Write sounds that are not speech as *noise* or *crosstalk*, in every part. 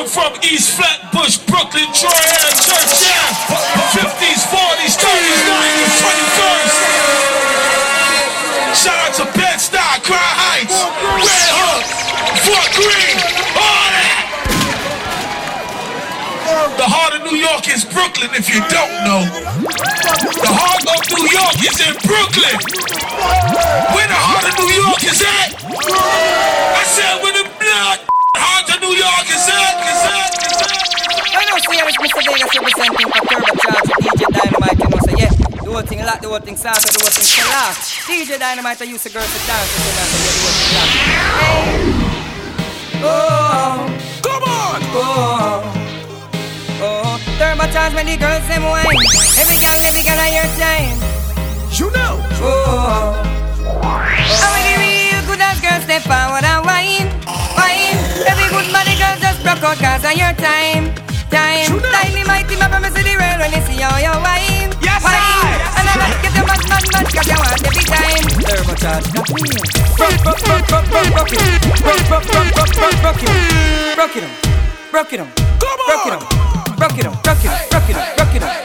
I'm from East Flatbush, Brooklyn, Troy, Aaron Church, yeah. 50s, 40s, 30s, 90s, 21st. Shout out to Bed-Stuy, Crown Heights, Red Hook, Fort Greene, all that. The heart of New York is Brooklyn, if you don't know. The heart of New York is in Brooklyn. Where the heart of New York is at? I said where the blood York is at, is at, is. I see, Mr. Vegas representing for Turbocharge DJ Dynamite, you know, yeah, the whole thing lock, the whole thing soft, the whole thing. DJ Dynamite, I use the girls to dance, so you yeah, the whole thing lock. Hey. Oh, Come on! oh, oh. oh Turbocharge, when the girls, them wine. Every girl, every girl, on your time. You know. Oh, oh, how many real good girls step forward and wine, wine. Every good body Rock out cause your time, time. Timey mighty my promise to the world when they see all your wine. Yes wine. I! And I like it, the mad, mad, mad cause you want every time. It, not me Rock, rock, rock, rock, rock, rock it Rock, rock, rock, rock, rock, rock it Rock it on, rock it on Rock it on, rock it on, rock it on, rock it on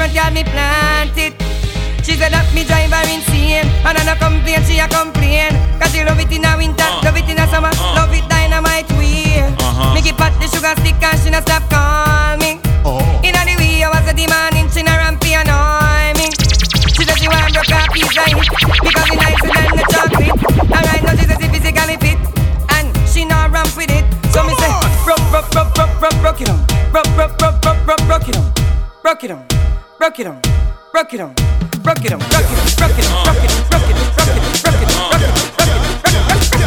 her front yard me plant it. She said that me drive her insane. And I no complain, she a complain. Cause she love it in a winter, love it in a summer Love it dynamite way. Uh-huh. Make it pot the sugar stick and she no stop call me In the way I was a demanding, she no rampy annoy me. She said she want broke her piece of it Because it nicer than the chocolate. And right now she says it physically fit And she no ramp with it. So me say, broke, broke, broke, broke, broke, broke it on Broke, broke, broke, broke, broke, broke it on Broke it on, broke it on, broke it on Broke it on, broke it on, broke it on, broke it on, broke it on, broke it on, broke it on, broke it on, broke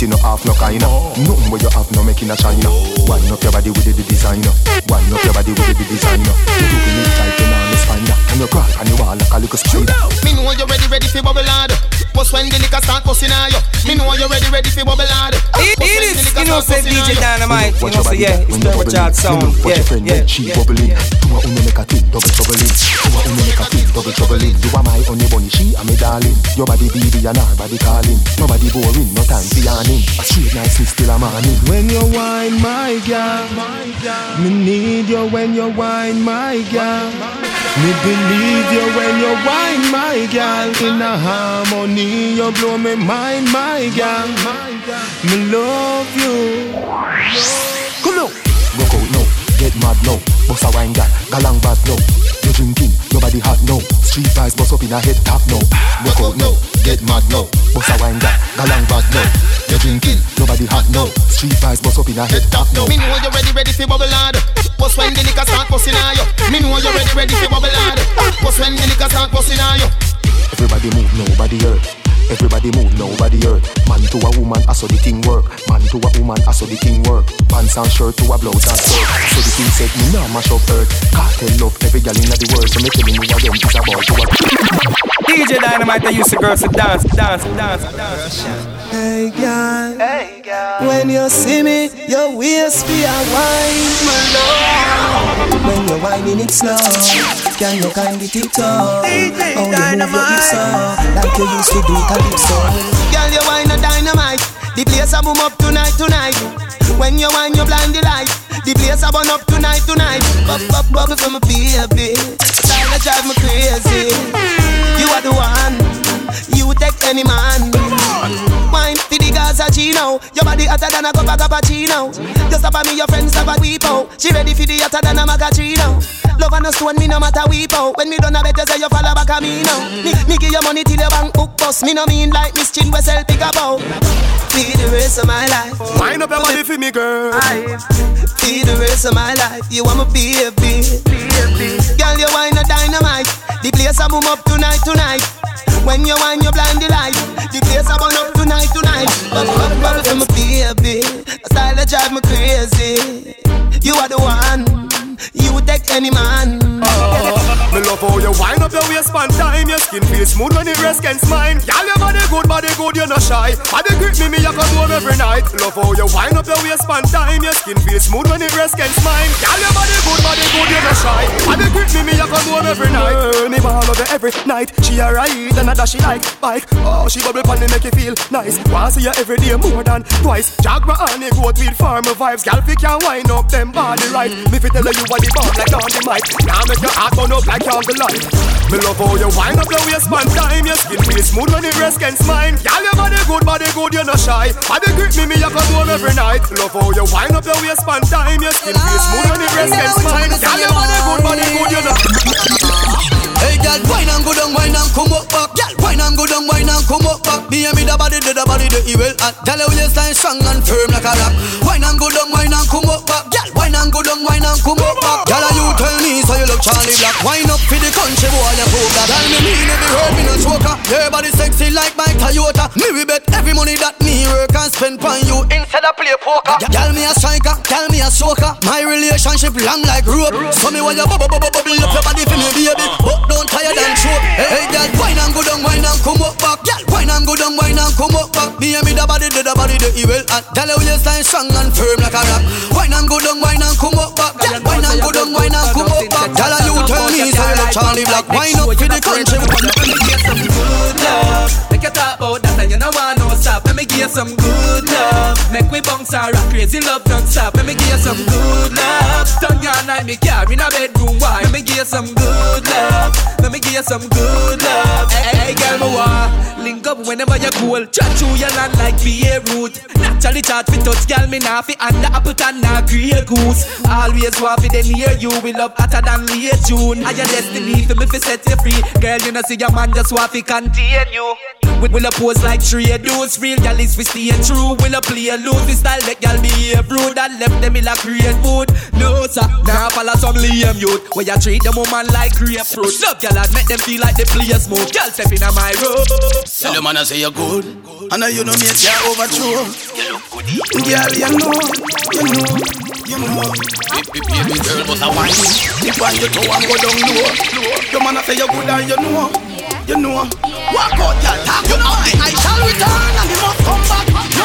Pretty no half no kind. Nothing where you have no making a China. Wind up your body with the designer Wind up your body with the designer You it tight and on the spine. And you crawl on the wall like a little spider. Me know you ready, ready for bubble hard. Bust when the liquor start busting on you. Me know you ready, ready for bubble hard. It, Bust it when the is, liquor you know, start say busting on DJ you. Dynamite. You Watch know, your so body yeah, that it's when the you Richard bubbling. sound. Me love watch Yeah, your friend yeah, when she yeah. bubbling Two a uno make a thing, double troubling Two a uno make a thing, double troubling You are my honey bunny, she a me darling Your body baby and her body calling Nobody boring, no time for yarning A straight niceness till a morning When you whine, my girl, me need you when you whine, my girl. Me believe you when you whine, my girl. In a harmony, you blow me mind, my girl. Me love you. Come on. Rock out now, get mad now. Bust a wine gal, galang bad now. You drinking, your body hot now. Street vibes bust up in a head top now. Rock out now, get mad now. Bust a wine gal, galang bad now. You drinking, your body hot now. Street vibes bust up in a head top now. Me know you ready, ready for bubble hard. Bust when the liquor start busting on you. Me know you ready, ready for bubble hard. Bust when the liquor start busting on you. Everybody move, nobody hurt Everybody move, nobody hurt. Man to a woman, I saw the thing work. Man to a woman, I saw the thing work. Pants and shirt to a blouse and skirt. So the thing said, me nah mash up earth. Cartel love every gal in the world. So me tell me who of them is a boy to a DJ Dynamite, I used to girls to dance, dance, dance, dance. Hey girl, hey girl. When you see me, your waist be a wine, my love. When you're whining it slow, can you kind of TikTok? How you move your hips up, like you used to do calypso. Girl, you wine a dynamite. The place a boom up tonight, tonight. When you wine, you blind the light. The place a burn up tonight, tonight. Bub, bub, bubble for my baby. Style that drive me crazy. You are the one. You take any man. Wine for the Gaza Gino. Your body hotter than a cup of cappuccino. Just stop at me, your friends stop at weep out. She ready for the hotter than a macachino. Love and a stone, me no matter weep out. When me done a better say you follow back at me now. Me, me give you money till your bank hook bust. Me no mean like Miss Chin we sell pick about. Feed the rest of my life. Wind up your body for me, girl. Feed the rest of my life. You want me baby. Girl, you wine a dynamite. The place a boom up tonight, tonight. When you wine, you blind the light. The place a burn up tonight, tonight. Bub, bub, bubble for my baby. A style that drive me crazy. You are the one. You take any man. Oh. Me love how you wind up your waistband time. Your skin feels smooth when it rests against mine Girl, your body good, body good, you're not shy. Body grip me, me, I come home every night. Love how you wind up your waistband time. Your skin feels smooth when it rests against mine Girl, your body good, body good, you're not shy. Body grip me, me, I come home every night. Me ball you every night. She a ride and a dash she like bike. Oh, she bubble pan me make you feel nice. Want see you every day more than twice. Jaguar and a goat with farmer vibes. Girl, fi can wind up them body right. Me fi tell you what the like on the mic. Now make your heart burn up like candle light Me love how you wind up your waistband time Your skin feel smooth when it rests against mine Girl, your body good, body good, you're not shy. Body grip me, me, I come home every night. Love how you wind up your waistband time Your skin feel smooth when it rests against mine Girl, your body good, body good, you're not girl, wine and go down, wine and come up back. Girl, wine and go down, wine and come up back. Me and me the body, the body, the evil and Girl, your waistline strong and firm like a rock. Wine and go down, wine and come up back. Girl, wine and go down, wine and come up back. Girl, you tell me so you look Charlie Black. Wine up for the country boy, you poke that. Tell me me never heard me no choker. Your body sexy like my Toyota. Me we bet every money that me work and spend on you instead of play poker. Girl, me a striker, girl, me a soaker. My relationship long like rope. So me while you bubble, bubble, bubble up your body for me, baby. But don't tire than choke. Hey, girl, wine and go down, wine and come up back. Girl, wine and go down, wine and come up back. Me and me the body, the body, the evil. And girl, your waistline strong and firm like a rock. Wine and go down, wine and come up back. Girl, wine and go down, wine and come up back. Girl, you tell me so you like Charlie Black. Wine up for the country. Let me get some good love. Make you talk about that and you know I no stop. Let me give some good. And rock crazy love don't stop. Let me give you some good love. Turn your night me car in a bedroom wine. Let me give you some good love. Let me give you some good love. Hey, hey girl, me want link up whenever you cool. Chat through your land like VA root. Naturally chat fi touch girl me nah fi under apple and nah grey goose. Always fi dey near you. We love hotter than late June. I your destiny for me fi set you free. Girl, you know see your man just want fi contain you. We will a pose like three dudes. Real gal is we stay true. Will a play loose. We style let gal behave rude. That left them in like great food. No sir, now follow some lame youth. Where you treat them woman like grapefruit. Love gal girl and make them feel like the players move. Girl step in my room. Tell your man I say you're good, and I you know me it's your overthrow. Girl, you know, you know, you know. Baby, baby girl, but I want you. If on your toe and go down low, your man I say you're good and you know, you know. Walk out, girl, talk you know. I shall return and he must come back.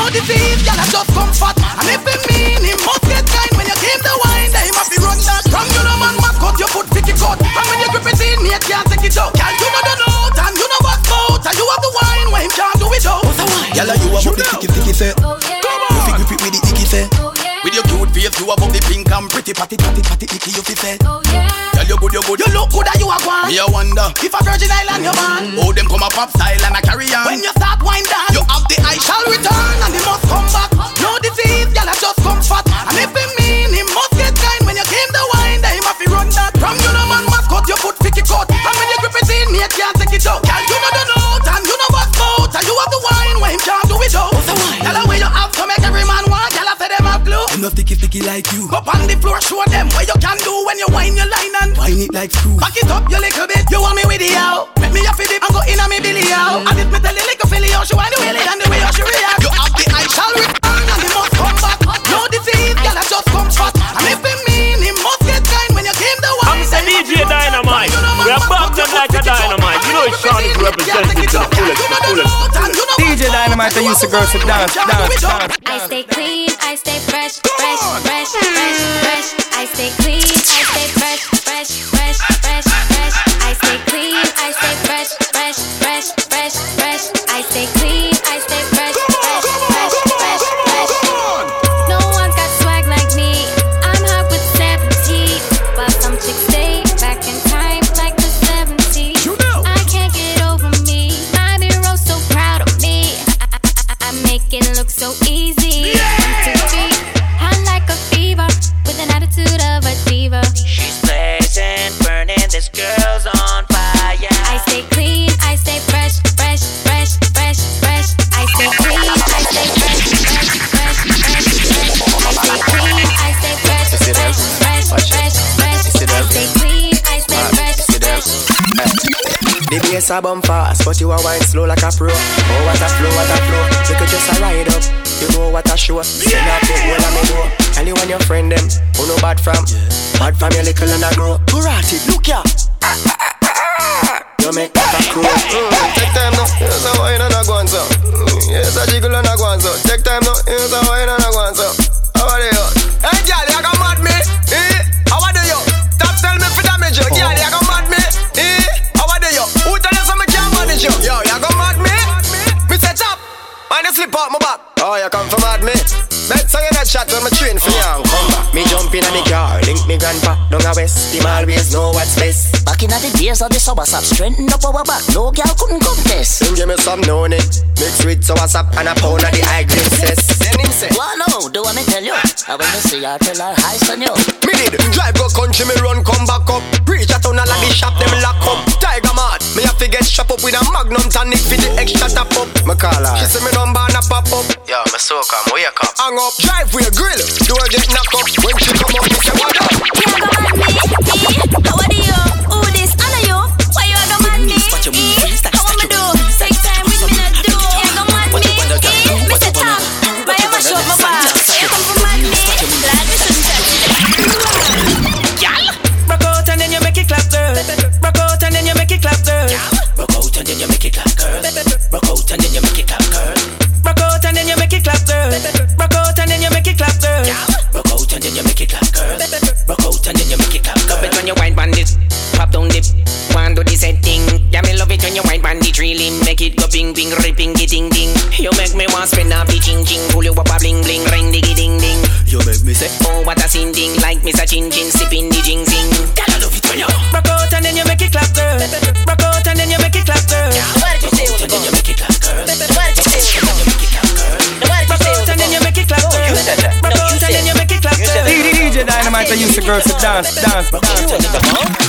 No disease, girl, I just comfort. And if it mean he must get kind when you give the wine, then he must be run that. From you know man must cut your foot, pick it cut. And when you grip it in, I can't take it out. Girl, you know the note and you know what's out. And you have the wine when him can't do it out. Girl, you about the ticky ticky say. You fi grip it with the icky say. Eh? With your cute face, you about the pink and pretty patty patty patty icky you fi say. Oh, girl, you good, you good. You look good and you are one. Me a wonder If a Virgin Island you man. how them come a pop style and a carry on. When you start wind down, You have the I shall return and he must come back. No disease, girl, I just comfort. And if it mean he must get kind when you give the wine, then he must be run that. From you know man must cut your foot, pick it cut. And when you grip it in, me can't take it out. Girl, you know the note and you know what's out. And you have the wine when him can't do it out. Girl, the way you have glue. I'm not sticky sticky like you. Up on the floor, show them what you can do when you wine your line and Wine it like screw. Back it up your little bit, you want me with the out Make me a fit dip and go in a me billy out And if me tell the little filly how she want the willy and the way how she react You have the I shall return and he must come back No disease, girl, I just come fat And if it mean he must get kind when you give the wine I'm the DJ Dynamite. We are back them like a dynamite. You know it's Sean is representing to the fullest, the fullest. DJ Dynamite, I used to girls to dance, dance, dance. I stay clean, I stay fresh, fresh, fresh, fresh, fresh. Bass a bump fast, but you a wine slow like a pro. Oh, what a flow, what a flow. You could just a ride up. You know what a show. Send up the whole of me know. Tell you and your friend them, who no bad from. Bad from your little and a grow. Karate, look ya. *laughs* You make that a crow. Back in the days of the summer sap, strengthen up our back. No girl couldn't contest. Him give me some no it. Mix with sour sap and a pound of the high grade cess. Then him say, Well, no, do what me tell you. I when me see her, tell her hi, son you. Me did drive go country, me run come back up. Reach a town and like the shop them lock up. Tiger mad, me have to get shop up with a magnum tonic for the extra top up. Me call her, she say me number and a pop up. Yo, me soak am, wake up. Hang up, drive with a grill, door get knock up. When she come up, me say what up? dance, dance.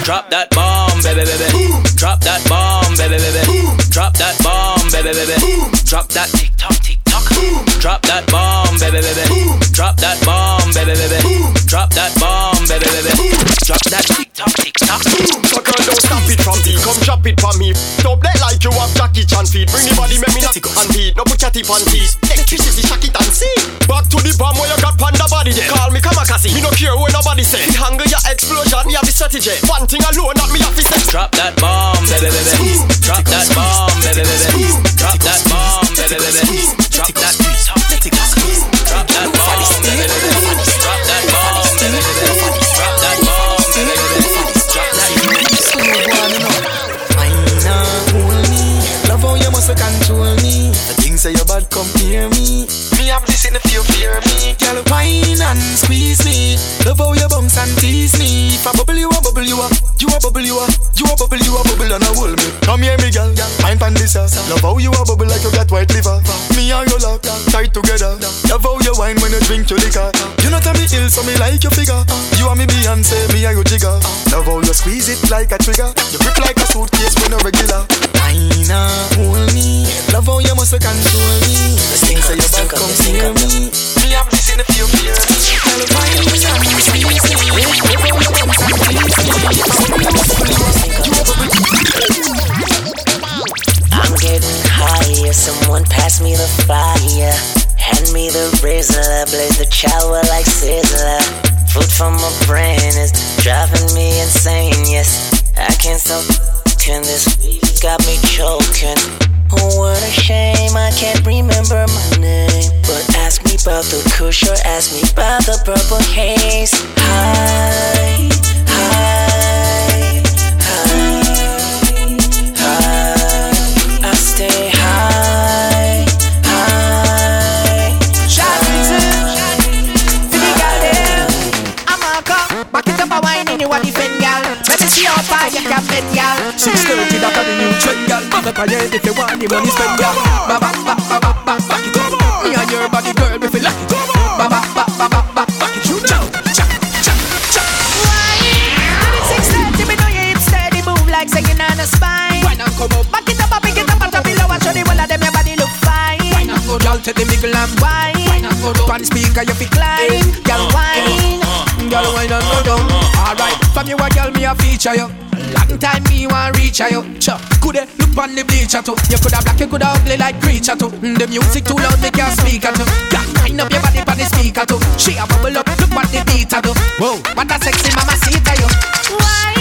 Drop that bomb, baby, baby. Boom. Drop that bomb, baby, baby. Boom. Drop that bomb, baby, baby. Boom. Drop that tick tock, tick tock. Boom. Drop that bomb, baby, baby. Boom. Drop that bomb, baby, baby. Boom. Drop that bomb, baby, baby. Boom. Drop that tick tock, tick tock. Boom. So girl, don't stop it from me. Come drop it from me. Don't play like you have Jackie Chan feet. Bring your body, make me not and beat. No put your tip on teeth. tight together. Love how you wine when you drink your liquor. You know tell me ill, so me like your figure. You are me Beyonce, me are your jigger. Love how you squeeze it like a trigger. You grip like a suitcase when you regular. Nina, hold me. Love how you must control me. This thing say you're back, come me. Me have on this bed, yeah. Ba ba ba ba ba ba back it up. Me and your body, girl, we feel like it. Ba ba ba ba ba ba back it up. Chop chop chop chop. Wine, When it's six thirty, me know your hips steady move like sagging on a spine. Wine and come up? Back it up, pick it up, pull it below, and show the whole of them your body look fine. Wine, not go girl, take the middle and wine? Wine, not go down? Pan speaker, you fi climb, girl uh, uh, wine, uh, girl wine and go down. Alright, from you a girl, me a feature you. Long time me want reach you. Chop, coulda on the bleacher too. You coulda black, you coulda ugly like creature too. Mm, the music too loud, they can't speak at you. Got line up your body pon the speaker too. She a bubble up, look what the beat at you. Whoa, what a sexy mama see you. Why?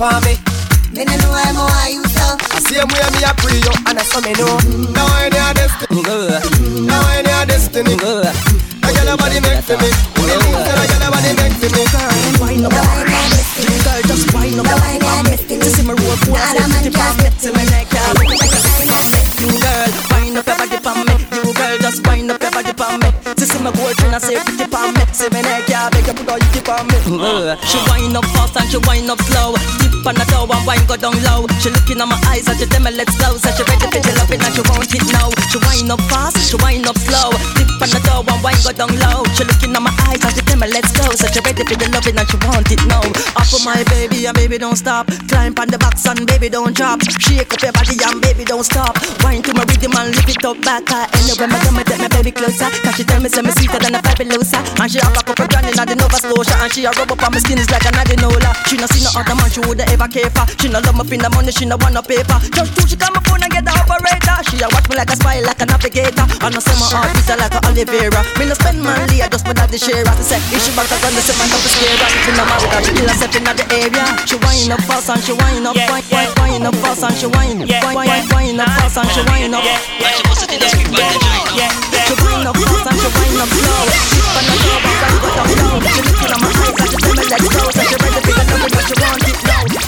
For me. Me no know I'm how you so. I see him where me a pre you, and I saw me know. Now I need destiny. Now I need destiny. A gyal a body make for me. The things that a gyal a body make for me. Wine up, girl, just wine up. To see me roll forward, say pretty palm me, see me neck, girl. You girl, wine up your body for me. You girl, just wine up your body for me. To see me gold chain, I say pretty palm me, see me neck, girl. Beg you put all you keep on me. She wine up fast and she wine up slow. On the toe and wine go down low. She looking at my eyes and she tell me let's go. So she ready to the loving and she want it now. She wine up fast, she wine up slow. Dip on the toe and wine go down low. She looking at my eyes and she tell me let's go. So she ready for the loving and she want it now. Up for my baby and baby don't stop. Climb on the box and baby don't drop. Shake up your body and baby don't stop. Wine to my rhythm and lift it up back. Anyway, me come take my baby closer. Cause she tell me say me sweeter than a fabulosa. And she have a couple grand in the Nova Scotia. And she a rub up on my skin is like an adenola. She no see no other man she woulda ever care for. She no love me for the money, she no want no paper. Just two, she call my phone and get the operator. She a watch me like a spy, like a navigator. And I say my heart beats like a Oliveira. Me no spend money, I just put out the share. I say if she back a gun, they say man don't be scared. She no married, her, she kill herself in the area. She wind up fast and she wind up, wine, wine, wine up fast and she wind, wine, wine, wine up fast and she wind up. She bust it in the street by the joint. She wind up fast and she wind up slow. Dip on the top and go down low. She looking at my eyes and she tell me let's go. So she ready for the number, but she want it now.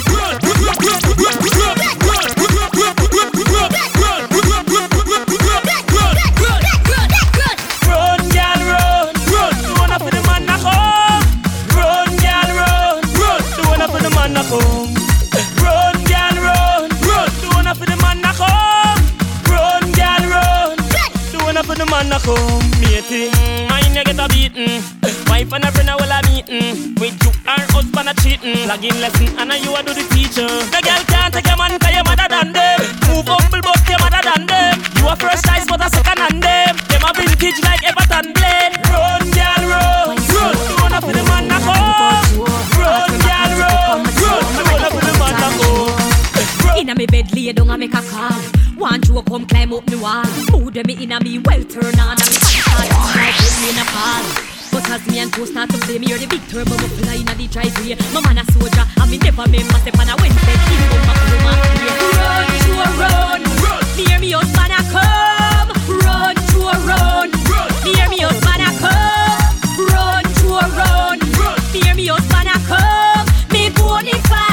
Man knock home. Matey, you get a beating. Wife and a friend a well a meeting. With you and husband a cheating. Logging lesson and a you a do the teacher. The girl can't take your man 'cause you mother than them. Move humble but you mother than them. You a first choice but a second hand them. Them a vintage like Everton blade. Run, girl, run, run. Do one for the man knock home. Run, girl, run, run. Do one for the man knock home. Inna me bed lay down and make a call. One joke come climb up me wall. Mood me inna me well turn on and me start like me in a fall. But as me and two start to play, me hear the big turbo muffler inna the driveway. My man a soldier and me never remember step on a Wednesday. He come back home and play. Run to a run, run. Me hear me husband a come. Run to a run, run. Me hear me husband a come. Run to a run, run. Me hear me husband a come. Me bonify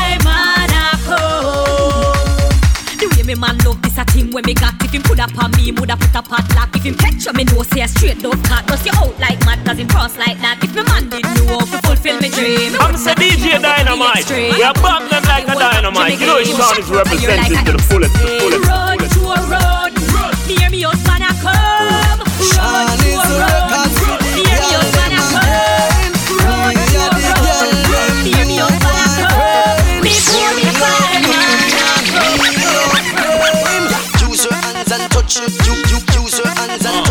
me man love this a thing when me got. If him put up on me, woulda put up a padlock If him catch me know say a straight dove cat Bust you out like mad cause him cross like that. If me man did know how to fulfill me dream. I'm say DJ Dynamite. We are back them like a dynamite. You know Sean is representing to the fullest, to the fullest. Run to a run, run. Me hear me husband a come. Run to a run,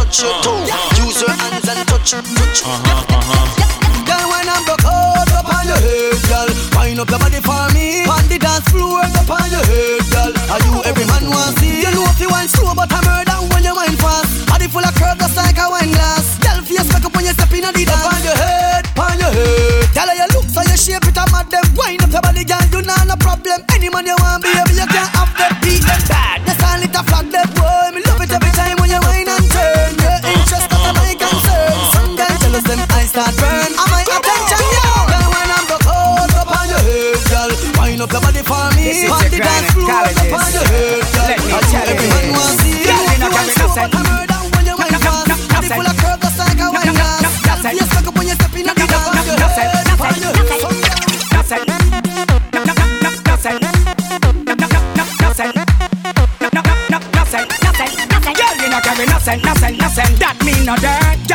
touch uh-huh. your toe. Uh-huh. Use your hands and touch. Touch uh-huh, it. Girl, when I'm broke out up on your head, girl. Wind up your body for me. On the dance floor, up on your head, girl. Are you every man want see? You know if you wine slow, but I'm murder when you wine fast. Body full of curves, just like a wine glass. Girl, face back up when you step in the dance. Up on your head, on your head. Girl, you look so you shape it, I'm at them. Wind up your body, girl, start burn.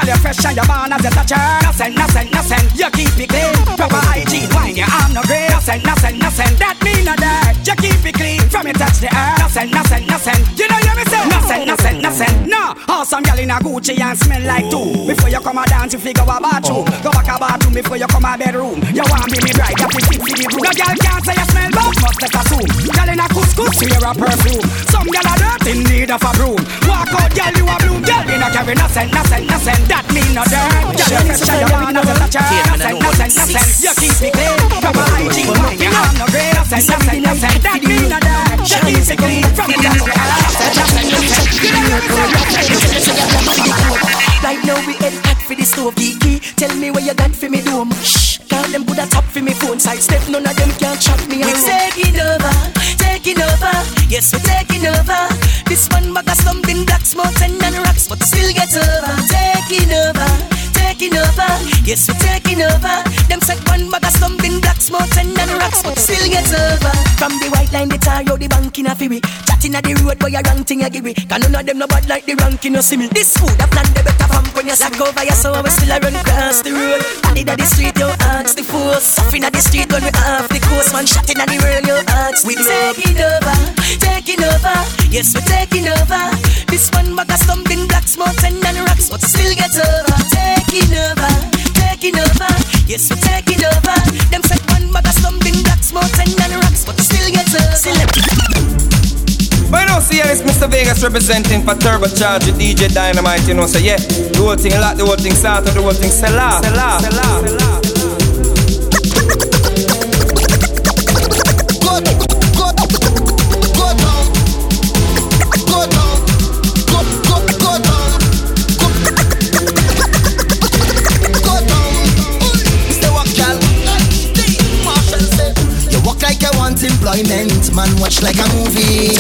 Girl, you fresh and you born as a toucher. Nothing, nothing, nothing. You keep it clean. Proper hygiene, wine your arm no green. Nothing, nothing, nothing. That mean no dirt. You keep it clean from you touch the earth. Nothing, nothing, nothing. You know hear me say? Nothing, nothing, nothing. No, awesome girl in a Gucci and smell like two. Before you come a dance, you figure a bathroom. Go back a bathroom before you come a bedroom. You want me me bright, you fit for the room. No girl can't say you smell but must a assume. Girl in a couscous, wear a perfume. Some girl are dirt in need of a broom. Walk out Girl, you a bloom, girl, you no carry nothing, nothing, nothing. That mean no dirt. Girl, you fresh and you born as a toucher. Nothing, nothing, nothing. You keep it clean. Proper hygiene, wine, you have no grade. Nothing, nothing, nothing. That mean no dirt. You keep it clean. From the top to the Nothing, nothing. Right now we head hot for the stove geeky. Tell me where you got for me dome. Shh, call them put a top for me phone side step. None of them Yes, we're taking over. This one bag of stumbling blocks, mountain and rocks, but still get over. Taking over, taking over. Yes, we're taking over. Them set one bag of stumbling blocks, mountain and rocks, but still get over. From the white line, the tar out the bank in a fury. At the road, boy, a wrong thing I give it. Cause none of them no bad like the ranking, you see me. This food, I plan the better from when you slack over your soul, we still a run across the road. Body at the street, you ask the force. Suffering at the street when we off the coast. Man shotting at the world, you ask We taking over, taking over. Yes, we're taking over. This one bag of stumbling blocks, mountain and rocks, but still get over. Taking over, taking over. Yes, we're taking over. Them said one bag of stumbling blocks, mountain and rocks, but still get over. Still But you know, see, it's Mr. Vegas representing for Turbocharge DJ Dynamite, you know, so yeah, the whole thing lock, the whole thing start, the whole thing sell off, sell off, sell off, sell off. Employment, man. Watch like a movie.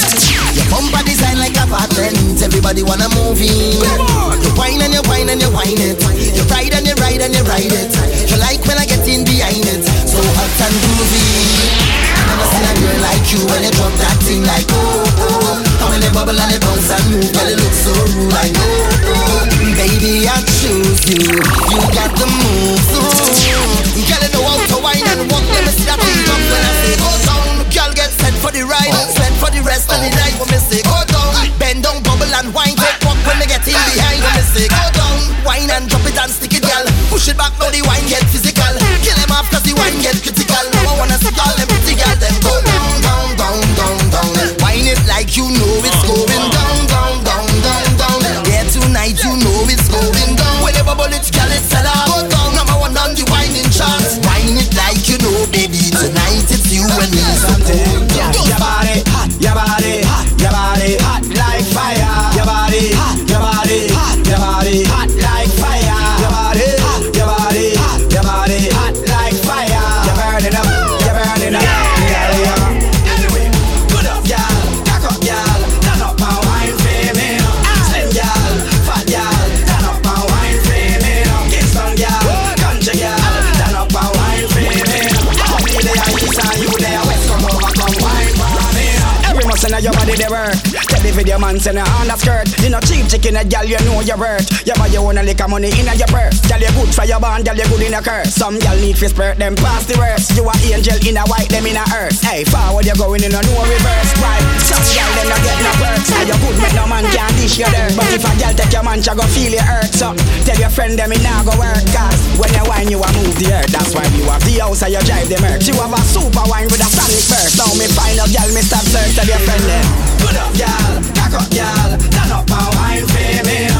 Your bumper design like apartment. Everybody wanna move in. You whine and you whine and you whine it. You ride and you ride and you ride it. You like when I get in behind it. So hot and groovy. Never seen a girl like you when you drop that thing like oh oh. And when you bubble and you bounce and move, girl it looks so rude like oh oh. Baby I choose you. You got the moves. Girl you know how to whine and walk. Let me see that thing up when I say oh, go down. For the ride, set for the rest of the night. When me say go down, bend down, bubble and whine. Take walk when me get in behind. When me say go down, whine and drop it and stick it, girl. Push it back now the wine get physical. Kill him off 'cause the wine get critical. I wanna see all them pretty girls them go down, down, down, down, down. Whine it like you know it's going down, down, chicken, a girl you know your worth. You buy your own a liquor money in your purse. Girl you good for your band, girl you good in a curse. Some girl need to spurt them past the worst. You a angel in a white, them in a earth. Hey, forward you going in a no reverse. Why? Some girl them not get no perks. Now you good, make no man can dish your dirt. But if a girl take your man, she go feel your hurt. So tell your friend them it now go work. Cause when you whine, you a move the earth. That's why you have the house and you drive the merch. You have a super wine with a sonic burst. Now me find a girl, me stop search. Tell your friend them. Good up, girl, girl, turn up and wine.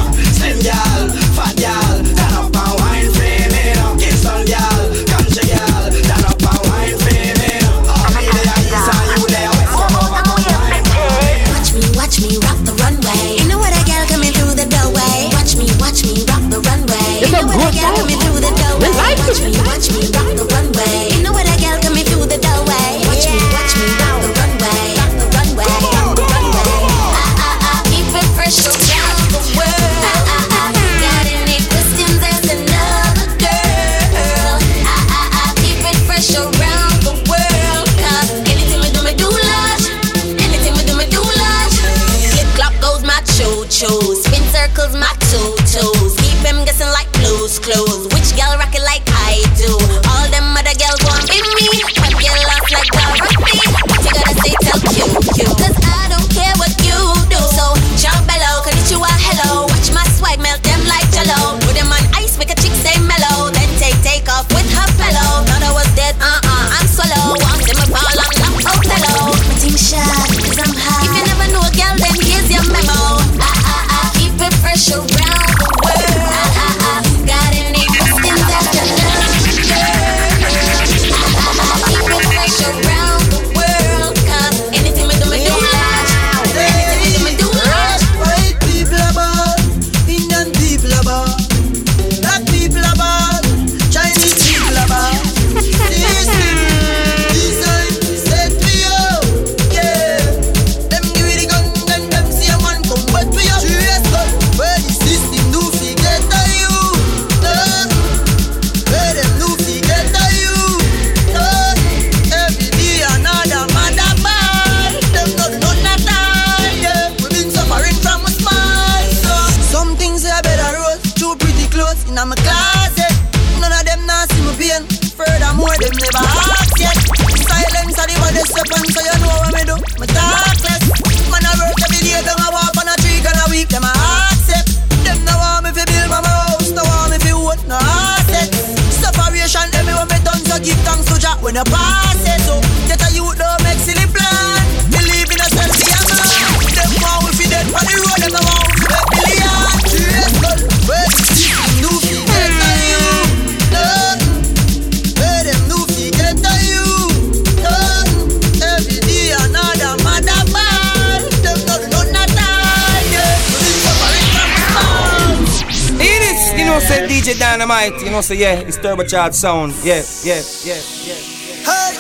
so yeah, it's turbocharged sound. Yeah, yeah, yeah, yeah. yeah. Hey,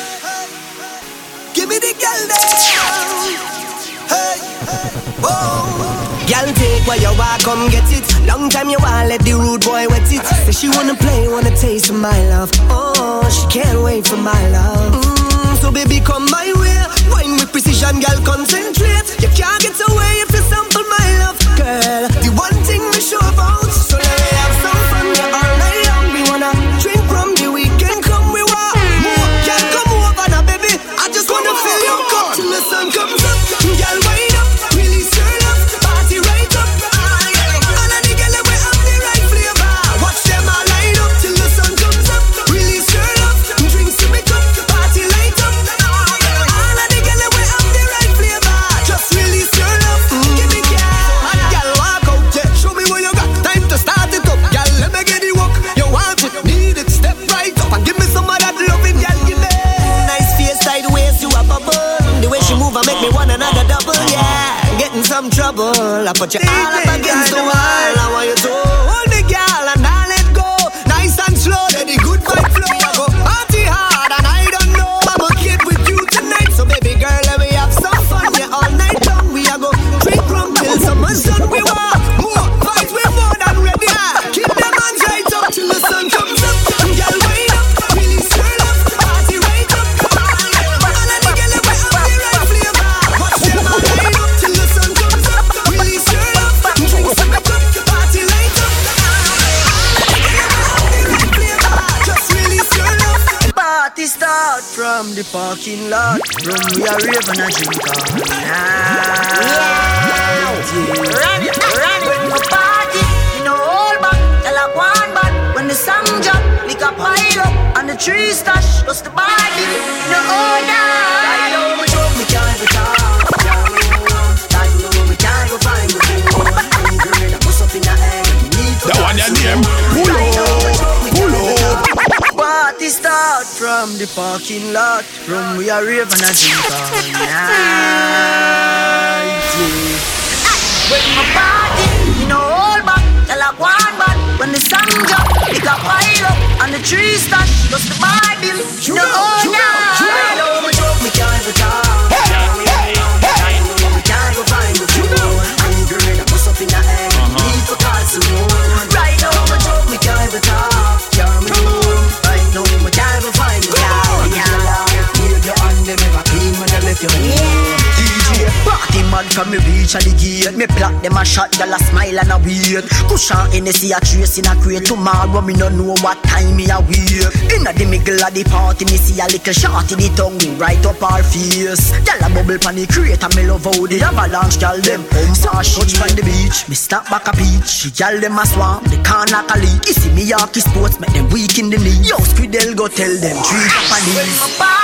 give me the girl now. Hey, whoa, Girl, take what you want, come get it. Long time you want, let the rude boy wet it. Say she wanna play, wanna taste of my love. Oh, she can't wait for my love. Mm, so baby, come my way. Wine with precision, girl, concentrate. You can't get away if you sample my love, girl. sun comes up, girl. We are rave and a drink all night. Yeah. When my party, you know all back, tell I one back. When the sun drop, it got pile up, and the trees start just the body. Me reach at the gate Me plot them a shot, y'all a smile and a wait. Cushion Hennessy a trace in a crate. Tomorrow me no know what time me a wait. Inna the middle of the party Me see a little shot in the tongue right up our face. Y'all a bubble pan the crate And me love how the avalanche Y'all them um so touch from the beach. Me stop back a peach Y'all them a swarm The corner a leak. You see me Yorkie sports Make them weak in the knee Yo Squidel go tell them Three Japanese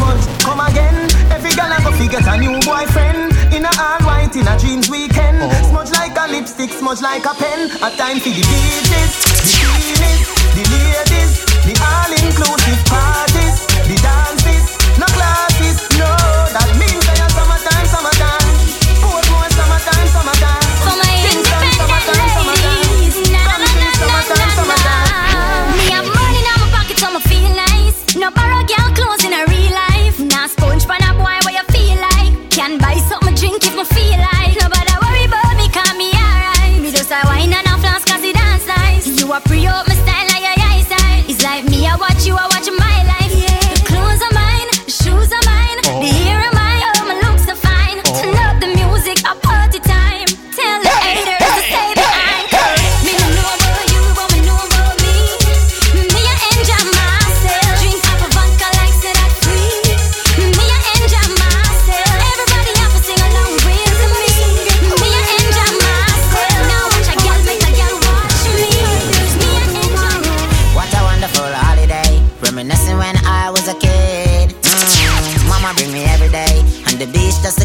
much. Come again. Every girl I go figure a new boyfriend. In a all white, in a dreams weekend. Oh. Smudge like a lipstick, smudge like a pen. A time for the DJs, the feelings, the ladies, the all inclusive party.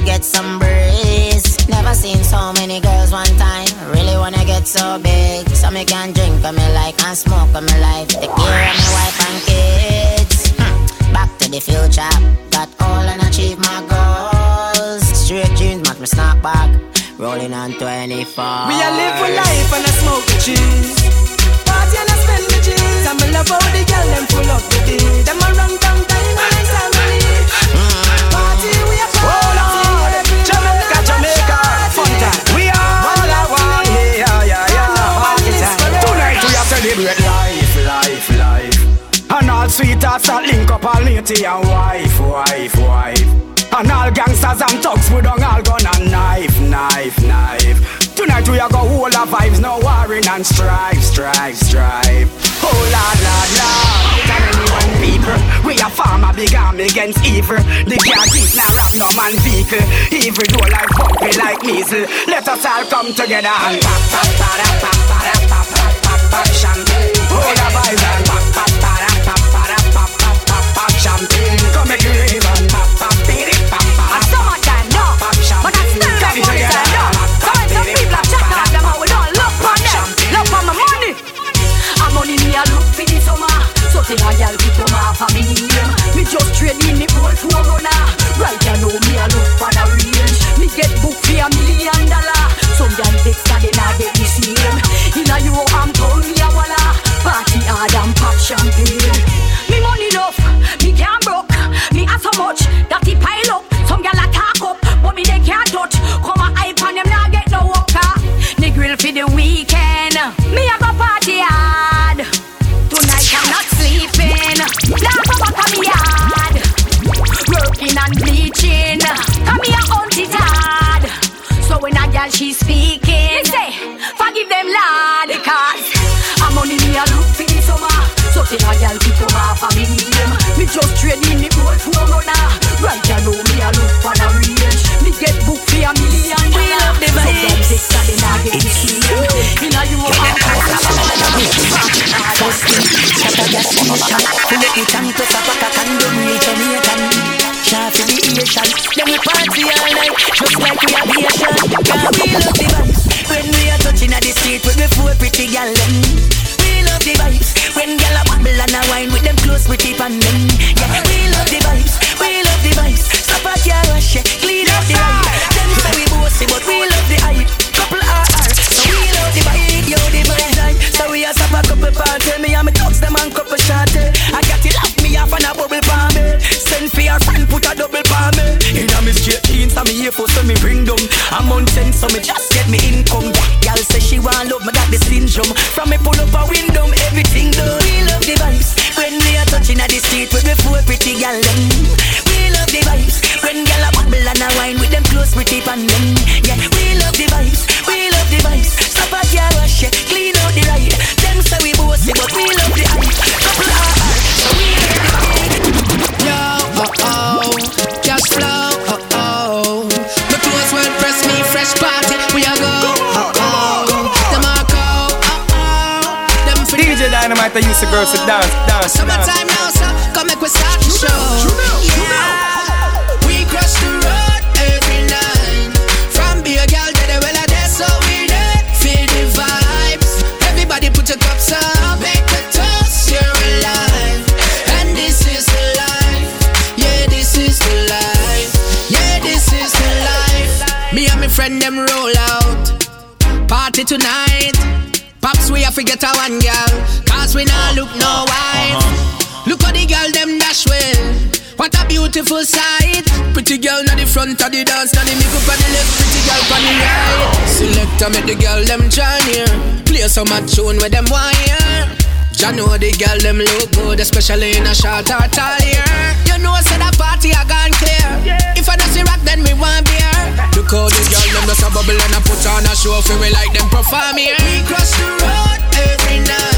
Get some breeze. Never seen so many girls one time. Really wanna get so big. So me can drink on me like and smoke on me life. Take care of my wife and kids. Hmm, Back to the future. Got all and achieve my goals. Straight dreams, make me snap back. Rolling on 24. Me a live for life and I smoke the cheese. Party and I spend the cheese. And me love how the girl them full up the day. Them a run down time and I me. Party we a Hold time. We are all I want, yeah, yeah, yeah. Party time. Tonight we are celebrate life, life, life. And all sweethearts that link up all matey and wife, wife, wife. And all gangsters and thugs with on all gun and knife, knife, knife. Tonight we are go whole of vibes, no warring and strife, strife, strife. Oh lord, lord, lord. People, we a farm a big arm against evil. The can't keep now rap no man vehicle. Evil do like bumpy like measles. Let us all come together and pop, pop, pop, pop, pop, pop, pop, pop, pop, champagne. Hold vibes and pop, pop, pop, pop, pop, pop, pop, pop, pop, champagne. Come it rave and pop, pop, beat it, pop, pop. And summertime, no. Pop champagne. But I still Come got money together. time, no. Some some people are chat off them, I will not look on them. Look on my money. And money me a look for the summer. So say runner. Right me look for the. Me get book for a million dollar. Some they get the same. Party hard and pop champagne. while she's speaking. Say, forgive them, lad, cause I'm only me a look for the summer. So tell a girl pick up half a million, me just trade in me old phone runner. Right now, me a look for the range. Me get book for a million. We love the vibes. So from the night get me Inna you a Justin, shut up your solution. Pull up your tongue, twist up like a condom, reach a million. Shot in the ocean, then we party all night, just like we gal them. We love the vibes. When gal a bubble and a wine With them close pretty pan them. Yeah, your girl to dance, dance. Summertime now. Na the dance, na the make up on the left, pretty girl on the right. Selector make the girl them join here. Play some a tune with them wire. Ya know the girl them look good, especially in a short or tall year. You know I said that party a gone clear. If I don't see rock, then we want beer. Look how the girl them just a bubble and I put on a show for we like them perform here. We cross the road every night.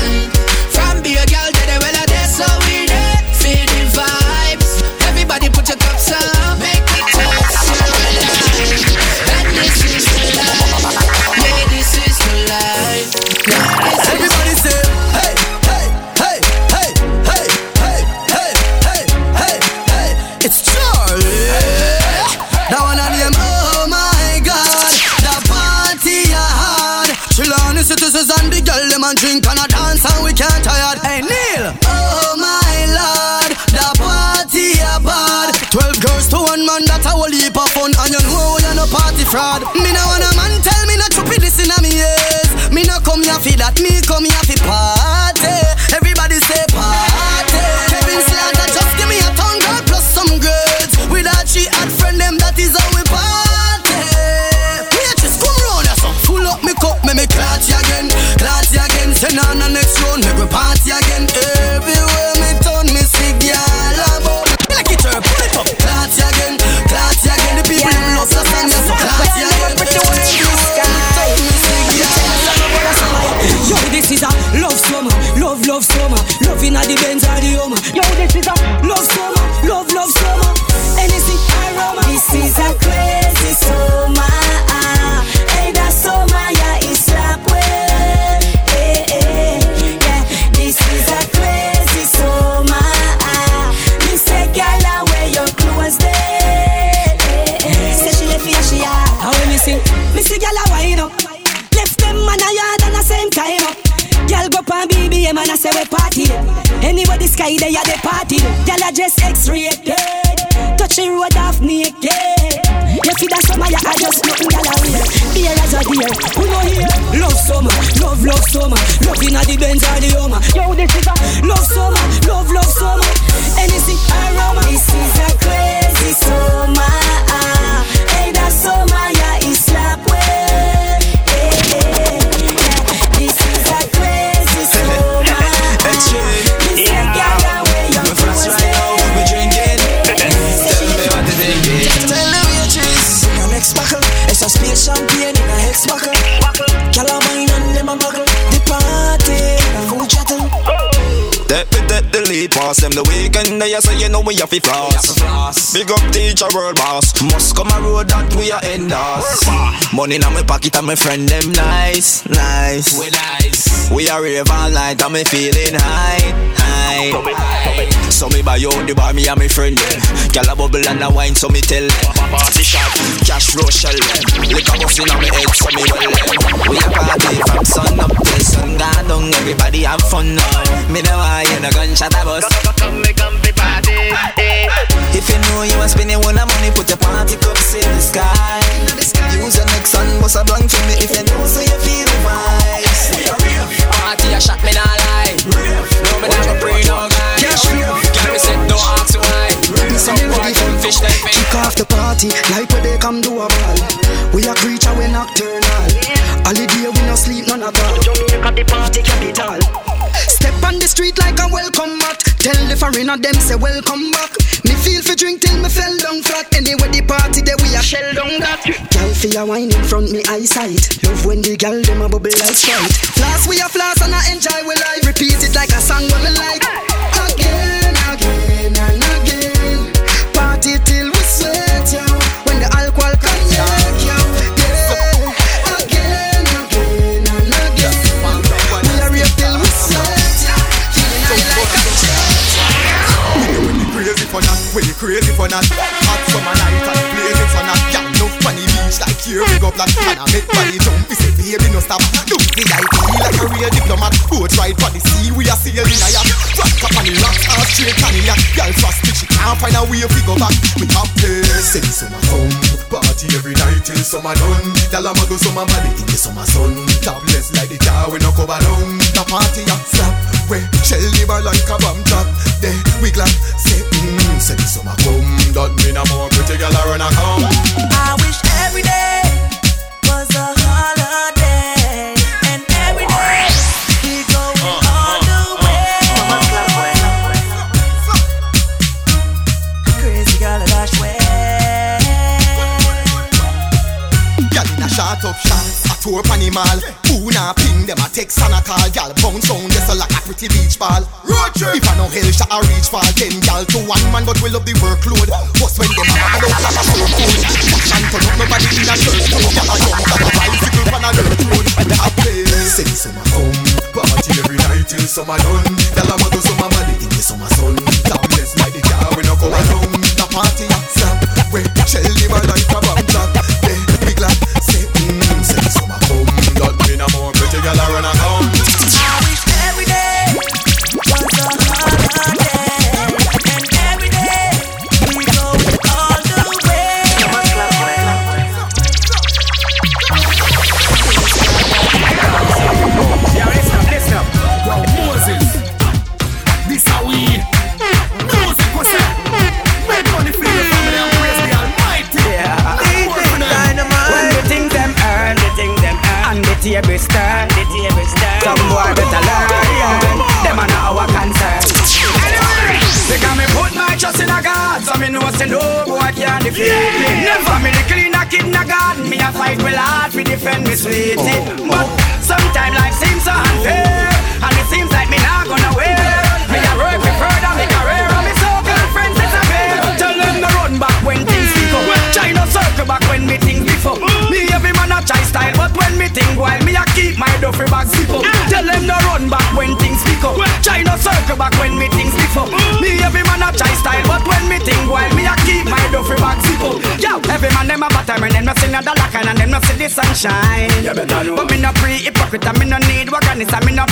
Lead pass them the weekend They say you know we have to floss. Big up teacher world boss. Must come a road that we are enders Money in my pocket and my friend them nice, nice. We nice. We are rave all night and me feeling high, high So me buy out the bar me and my friend them Gyal a bubble and a wine so me tell them. Party shot, cash roll shell them Liquor bust in on me head so me well them We a party from sun up till sun gone down. Everybody have fun now. Me know why you no gunshot a bus. Come me come fi party If you know you want spend your own money Put your party cups in the sky. Use your next sun bust a blank for me If you know so you feel the vibes Party a shot me nah lie. No me nah go pray no party like where they come do a ball. We a creature we nocturnal. Holiday we no sleep none at all. Jamaica the party capital. Step on the street like a welcome mat. Tell the foreigner them say welcome back. Me feel for drink till me fell down flat. Anyway the party there we a shell down that. Girl for a wine in front me eyesight. Love when the girl them a bubble like sprite. Floss we a floss and I enjoy we life. Repeat it like a song when me like. You crazy for that Hot summer night and blazing for that Girl, no funny beach like here we go black And I make body jump, we say baby no stop. Do the IP like a real diplomat. Boat ride for the sea, we are sailing a yacht. Drop up on the rocks, all straight Cadillac Girl fast bitch, she can't find a way if we go back. We have place, the summer come Party every night till summer done. Girl, I'ma go summer body in the summer sun. Topless like the car we no cover down. The party a slap, we shell bar like a bomb drop There we glad, say mm, say summer come That mean a more sunshine. But me no pre hypocrite and me no need wagonist and me no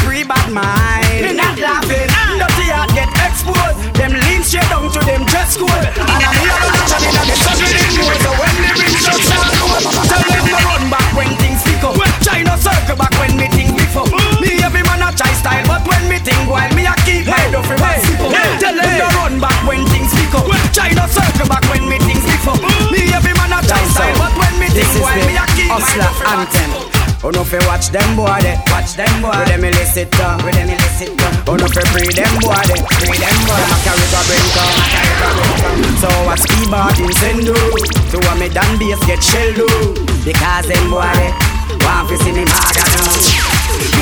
watch them boy de. Watch them boy. With them illicit tongue With them illicit tongue Oh no free them boy de. Free them boy. A carry go bring come A carry go bring come So watch keyboard in send do? To a me dan bass get shell do? Because them boy de Want fi see me mad now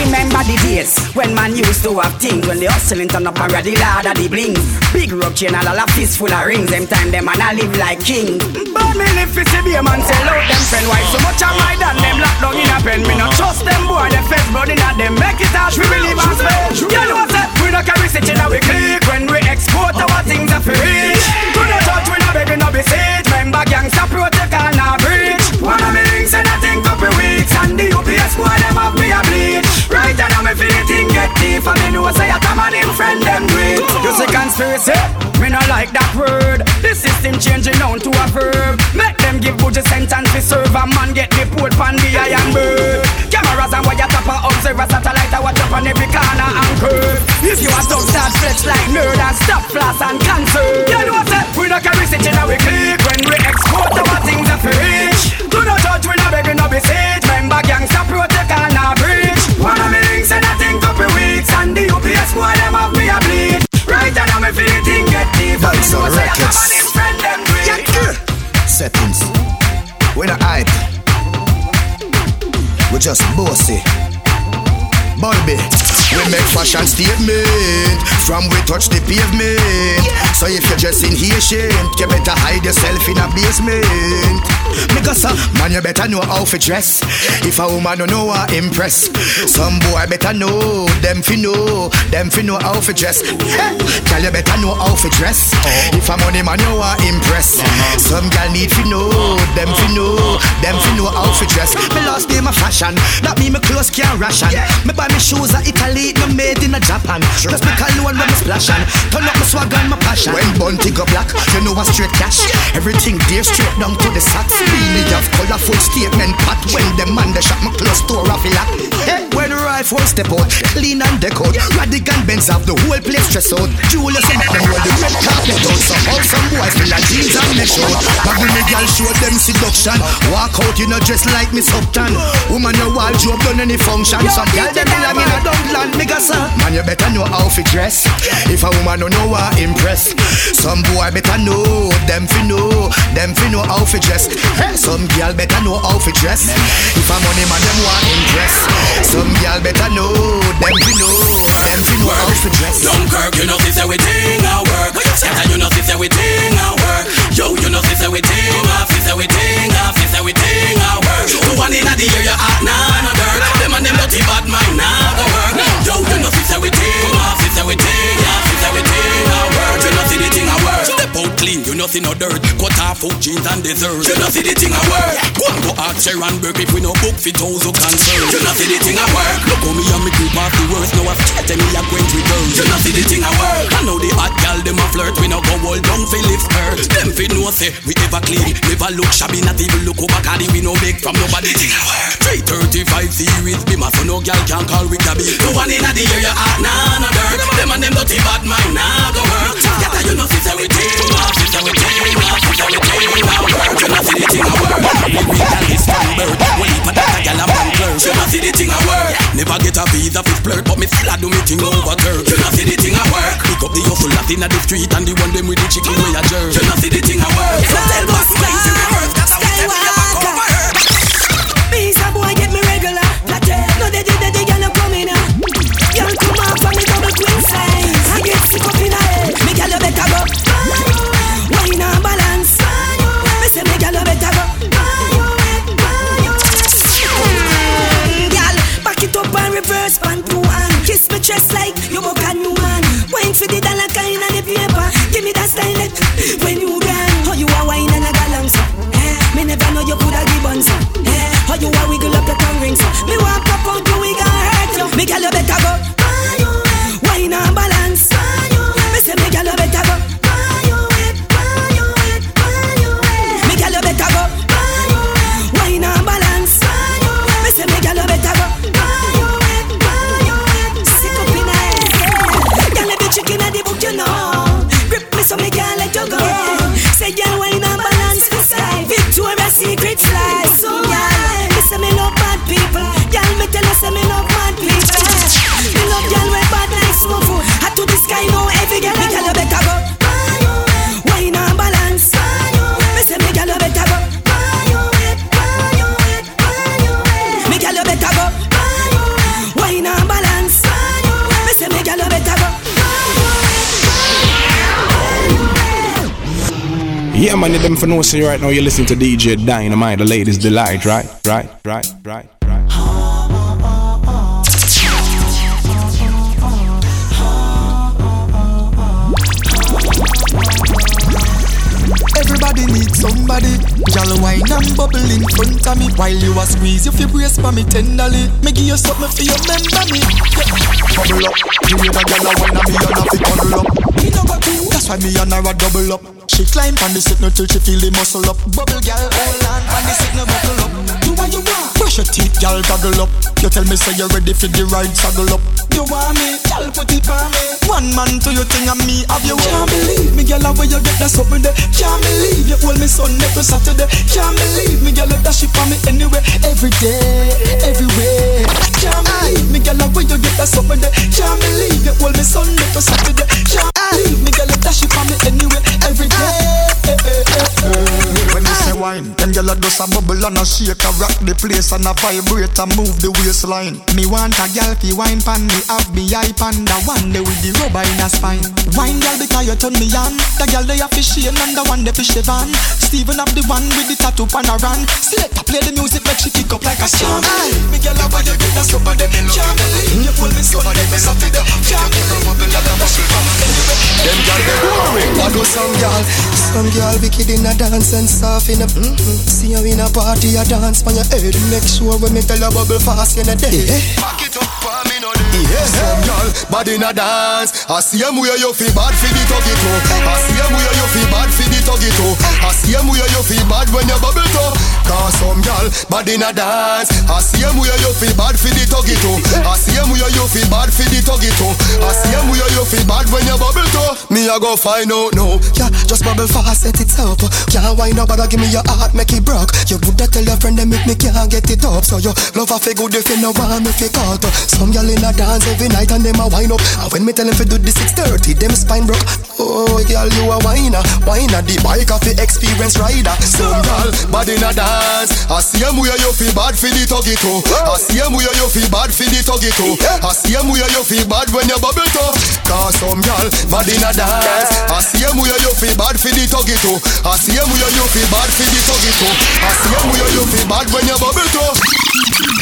Remember the days when man used to have things When the hustling turn up and ready lad of the bling Big rock chain and all a fist full of rings. Them time them man a live like king. But me live fi see be a man sell out them friend Why so much of my done them locked down in a pen. Me no trust them boy, them face blood a them Make it harsh, we believe and spend You know say? We no carry stitch in we click When we export our things are for rich To the church we no begging no be siege Remember gangsta protocol now breach. One of And the UPS boy them have me a bleach Right now me feel the thing get deep. And me know say a come and him friend them great You see conspiracy? Me no like that word. The system changing down to a verb. Make them give good sentence to serve A man. Get deported pan the iron bird. Cameras and wire top and observer Satellite. I watch up on every corner and curve. If you a dog start flex like nerd And stop floss and cancer. You know what? We no carry stitch in we click. When we export our things are rich To the judge we no begging no be siege Remember gangsta protocol now breach. One of me links and I think couple weeks And the UPS boy them have me a bleed. Right now me feel the thing get deep. And me know say I come and him friend them great. Settings. We not hype. We just bossy. We make fashion statement from we touch the pavement. So if you're just inhatient, you better hide yourself in a basement. Because uh, man, you better know how to dress. If a woman don't know how impress, some boy better know them fi know, them fi know how to dress. Girl, you better know how to dress. If a money man you want impress, some girl need fi know, them fi know, them fi know how to dress. Me lost name of fashion, that mean me clothes can't ration. Me buy me shoes are Italy, no made in a Japan. Plus me cologne when me splash on. Turn up my swag and my passion. When bunty go black, you know I straight cash. Everything there straight down to the socks. Really have colorful statement pot when them man they shop my clothes store off lock. Hey, when rifle step out, clean and deck out. Radical Benz have the whole place stress out. Julius and them roll the red carpet out. So all some boys feel like jeans and mesh out. But when the girl show them seduction, walk out you know dress like Miss Upton. Woman your wardrobe done any function. Some girl them belong in a dumpland, me say. Man you better know how to dress. If a woman don't know how impress, some boy better know them fi know, them fi know how to dress. Some girl better know how to dress. If a money man them want impress, some girl better know them fi know, them fi know how to dress. Dunkirk, you know this everything I work. Scatter, you know this everything I work. Yo, you know this everything off, this everything off, this everything I work. The one in the area hot, nah, no dirt. Them and them dirty bad mind, nah, go work. Yo, you know this everything off, this everything off, this everything I work. You know see the thing clean, you see no dirt. Cut off food, jeans and dessert. You know see the thing I work. Go and go out, share and burp if we no book fit those who concern. You know see the thing I work. Look how me and me group off the worst. Now I straight me a going to return. You know see the thing I work. I know the hot gal them a flirt. We no go hold down fi lift skirt. Them fi know say we ever clean. Never look shabby, not even look over cardi. We no beg from nobody. Thing I work. 335 series be my so no gal can call we gabby. The one in the area hot, nah, no dirt. Them and them dirty bad mind, nah, go work. Scatter, you know this everything off, this everything off, this everything I work. You know see the thing I work. Gal is strong bird. When he put that a gal a man clerk. You know see the thing I work. Never get a visa fi flirt, but me still a do me thing over turk. You know see the thing I work. Pick up the hustle lot inna the street and the one them with the chicken way a jerk. You know see the thing I work. So tell boss man Yeah, man, you them dress like you a brand new man. Wine for the for say right now you're listening to DJ Dynamite, the ladies' delight, right? Right, right, right, right. Everybody needs somebody. Y'all wine and bubble in front of me while you a squeeze your brace for me tenderly. Me give you something for your remember me. Yeah. Bubble up, you the girl a wine and me and a fi cuddle up. Me no two, that's why me and her a double up. She climb on the seat no till she feel the muscle up. Bubble girl, hold on on the seat no buckle up. Do what you want. Brush your teeth, girl, goggle up. You tell me say you're ready for the ride, saddle up. You want me, girl, put it on me. One man to your thing and me have you. Can't believe me, girl, where you get that something there. Can't believe you hold me Sunday to Saturday. Can't believe me, girl, that shit for me anyway, every day, everywhere. Can't believe me, girl, where you get that something there. Can't believe you hold me Sunday to Saturday. Can't believe me, girl, that shit for me anyway, every day. When you say wine, then girl, just a bubble and a shake, a rock the place and a vibrate and move the waistline. Me want a girl fi wine pan me, have me eye pan the one day with the rubber in her spine. Wine girl because you turn me on. The girl they a fish and the one they fish the van. Steven up the one with the tattoo pan a run. Select play the music make she kick up like a song. Me girl a why you get that super them Can't believe you pull me so they me up to the Can't believe like a muscle from Them girl they boring. I do some girl, some girl wicked in a dance and soft in a mm-hmm. See you in a party, a dance on your head. Make sure when me tell you bubble fast in a day. Back it up for me no day. Yeah, some girl bad in a dance. I see 'em where you feel bad for the tuggy toe. I see 'em where you feel bad for the tuggy toe. I see 'em where you feel bad when you bubble toe. Cause some girl bad in a dance. I see 'em where you feel bad for the tuggy toe. I see 'em where you feel bad for the tuggy toe. I see 'em where you feel bad when you bubble toe. Me I go find out no. Yeah, just bubble fast, set it up. Can't wind up, but I give me your heart, make it broke. You woulda tell your friend them make me can't get it up. So you love a feel good if you no want me fi cut. Some gyal in a dance every night and them a wind up. And when me tell them fi do the 630, them spine broke. Oh, girl, you a whiner, whiner. The bike of the experience rider. Some girl bad in a dance. I see 'em where you feel bad for the tuggy toe. I see 'em where you feel bad for the tuggy toe. I see 'em where you feel bad when you bubble toe. Cause some girl bad in a dance. I see 'em where you feel bad for the tuggy toe. I see 'em where you feel bad for the tuggy toe. I see 'em where you feel bad when you're bubble toe.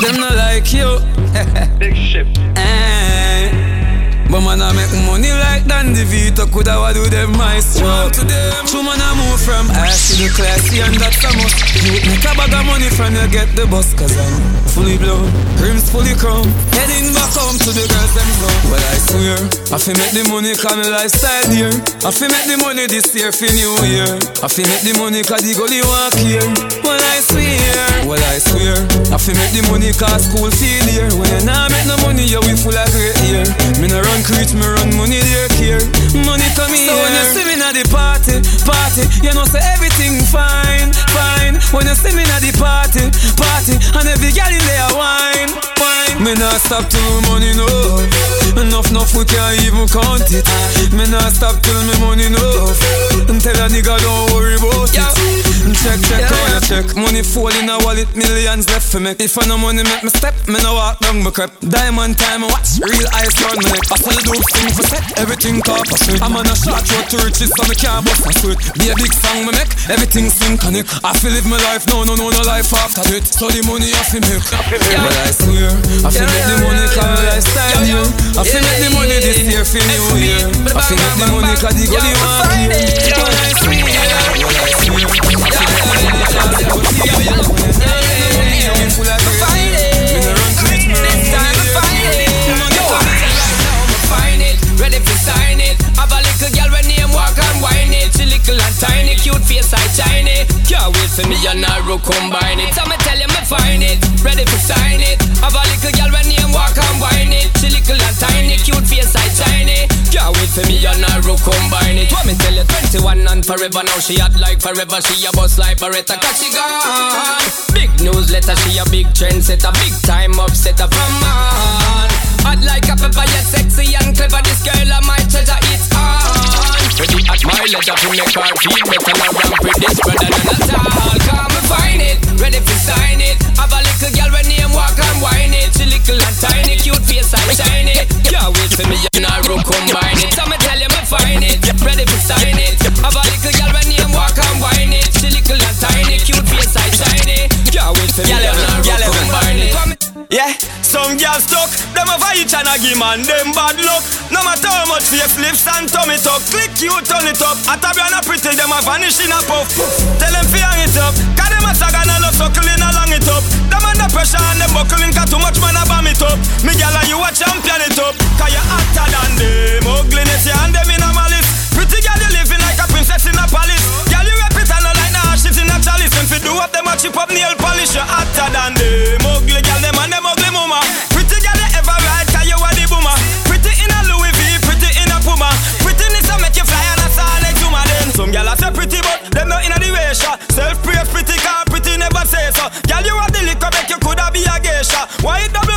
Them not like you. Big ship. *laughs* Eh. But man, I make money like Dandy Vito. Coulda do them my stroke to them. True man, I move from ass to the classy, and that's a must. You make a bag of money from you get the bus, cause I'm fully blown, rims fully chrome. Heading back home to the girls them go. Well, I swear, I fi make the money, cause my lifestyle dear. I fi make the money this year for New Year. I fi make the money, cause the gully walk here. Well, I swear, well, I swear, I fi make the money, cause school feel here. When you nah make no money, you we full of great year. Me no run creech, me run money there care. Money come here. So when you see me at the party, party, you know say everything fine, fine. When you see me at the party, party, and every girl in there wine, wine. Me not stop till money no. Enough, enough, we can't even count it. Me not stop till me money no. And tell a nigga don't worry about it. Check, check, you check. Money fall in a wallet, millions left for me. If I no money make me step, me no walk down my crep. Diamond time, I watch real ice round me neck. I sell do dope thing for set, everything top of shit. I'm on a short road to riches, so me can't bust a sweat. Be a big song me make, everything synchronic. I feel live my life, no, no, no, no life after it. So the money I feel make. But I swear, I feel make the money cause my lifestyle new. I feel make the money this year for New Year. I feel make the money cause the gully want here. But I swear, well I swear, I feel make the money cause the gully want. Full of great. Me no run creech, me run money find it, ready to sign it. Have a little girl when name walk and whine it. She little and tiny, cute face. Can't wait for me and Naru combine it. Me tell you me find it, ready to sign it. Have a little girl when name walk and whine it. She little and tiny, cute face like shiny. Can't wait for me and Naru combine it. What me tell you, 21 and forever now she hot like forever. She a boss like Beretta, cause she gone. Big newsletter, she a big trendsetter, big time upsetter from man. Hot like a pepper, you sexy and clever. This girl of my treasure, it's when you admire in to make her feel better Now ramp with this brother. Than a tall Come and find it, ready to sign it. Have a little girl when name walk and whine it. She little and tiny, cute face and shiny Can't wait for me and I roll combine it. So me tell you me find it, ready to sign it. Have a little girl when name walk and whine it. She little and tiny, cute face and shiny Can't wait for me and I roll stuck. Them a each and give man them bad luck. No matter how much facelifts and tummy tuck. Click you turn it up. At a and a pretty them a vanish in a puff. Tell them hang it up. Cause them a sag and a love suckling along it up. Them under pressure and them buckling cause too much man a bomb it up. Me gal you a champion it up. Cause you hotter than them. Ugliness you and them in a malice. Pretty girl you living like a princess in a palace. Do up them a chip up nail polish. You hotter than them. Ugly gal them and them ugly mama. Pretty gal you ever ride cause you are the boomer. Pretty in a Louis V, pretty in a Puma. Prettiness a make you fly and a sound like Zuma then. Some gal a say pretty but them not in a the ratio. Self praise pretty car pretty never say so. Gal you have the liquor make you coulda be a geisha. Why it double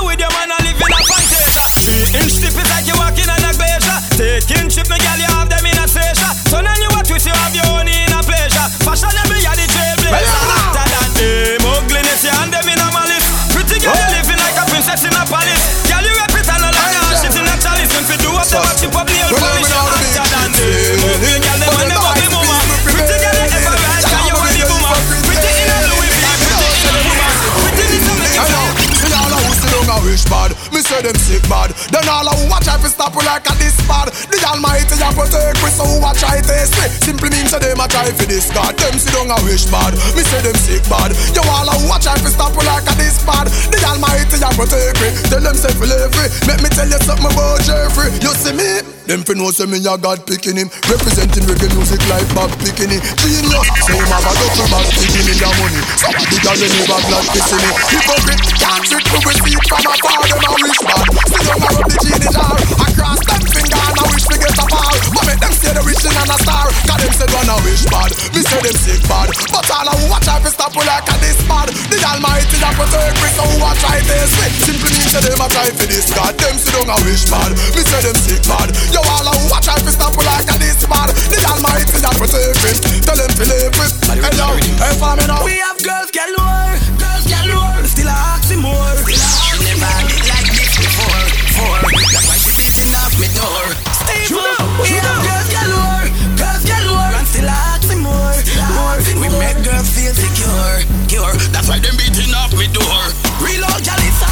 up them a up polish. Hotter than them gal them and them ugly mama. Pretty girl you ever ride 'cause you are the boomer. Pretty in a Louis V, pretty in a Puma. Pretty this a make you fly. See all of who still don't a wish bad Me say them sick bad Then all of who watch I fi stop like a this bad The almighty a protect we so I taste me. Simply means say them a try fi this God. Them don't a wish bad. Me say them sick bad. Yo all who watch I fi stop like a this bad The almighty a protect me. Tell them say fi live free. Make me tell you something about Jeffrey. You see me Them fi know say me a God picking him. Representing reggae music like Bob Picking Genius Say him have a duffel bag Giving me the money. Some the gal they never glad kissing me. Hypocrite can't trick me with feet from afar Them a wish bad. Still don't rub the genie jar Across them finger and I wish to get a fall But make them say they wishing on a star. Cause them say don't a wish bad. Me say them sick bad. But all who watch I fi stop like a this bad. The almighty a protect me So who a try this me Simply means say them a try for this. God Them say don't a wish bad. Me say them sick bad Yo all of watch I fi stop we like a this bad The almighty a protect me Tell them to live with Hey yo, hey follow me now We have girls galore, girls galore. Still a asking more. She never did like this before. For that's why she beating off me door. Steve, we have girls galore, girls galore, and still a asking more, more. We make girls feel secure, cure. That's why them beating off me door. Reload, gal, it's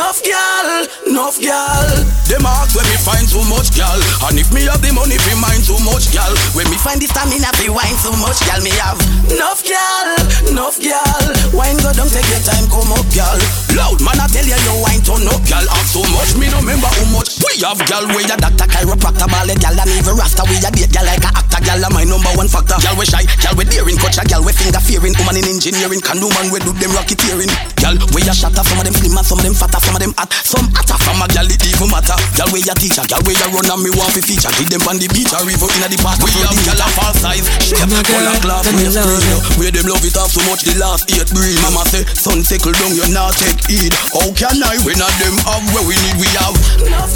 Enough gal, enough gal. Them ask when me find too much gal, and if me have the money, fi mind too much gal. When me find the stamina, fi wine too much gal. Me have enough gal, enough gal. Wine go down, take your time, come up gal. Loud man, I tell you, you wine turn up gal. Have so much, me no remember how much. We have gal, we a doctor, chiropractor, ballet gal, and even rasta. We a date gal like a actor, gal, my number one factor. Gal we shy, gal we daring, culture, gal we finger fearing. Woman in engineering, can do man we do them rocketeering. Gal we a shatter, some of them slim and some of them fatter, some of them hot, some hotter. From a gal it even matter. Gal we a teacher, gal we a run and me want fi feature. Give them on the beach, or river inna the park. We have gal a fall size, shape, Come on, girl, color, class, me race, love creed. you. Where them love it off so much the last eight breed. Mama say, son sickle down, you not take heed. How can I? When a them have where we need, we have.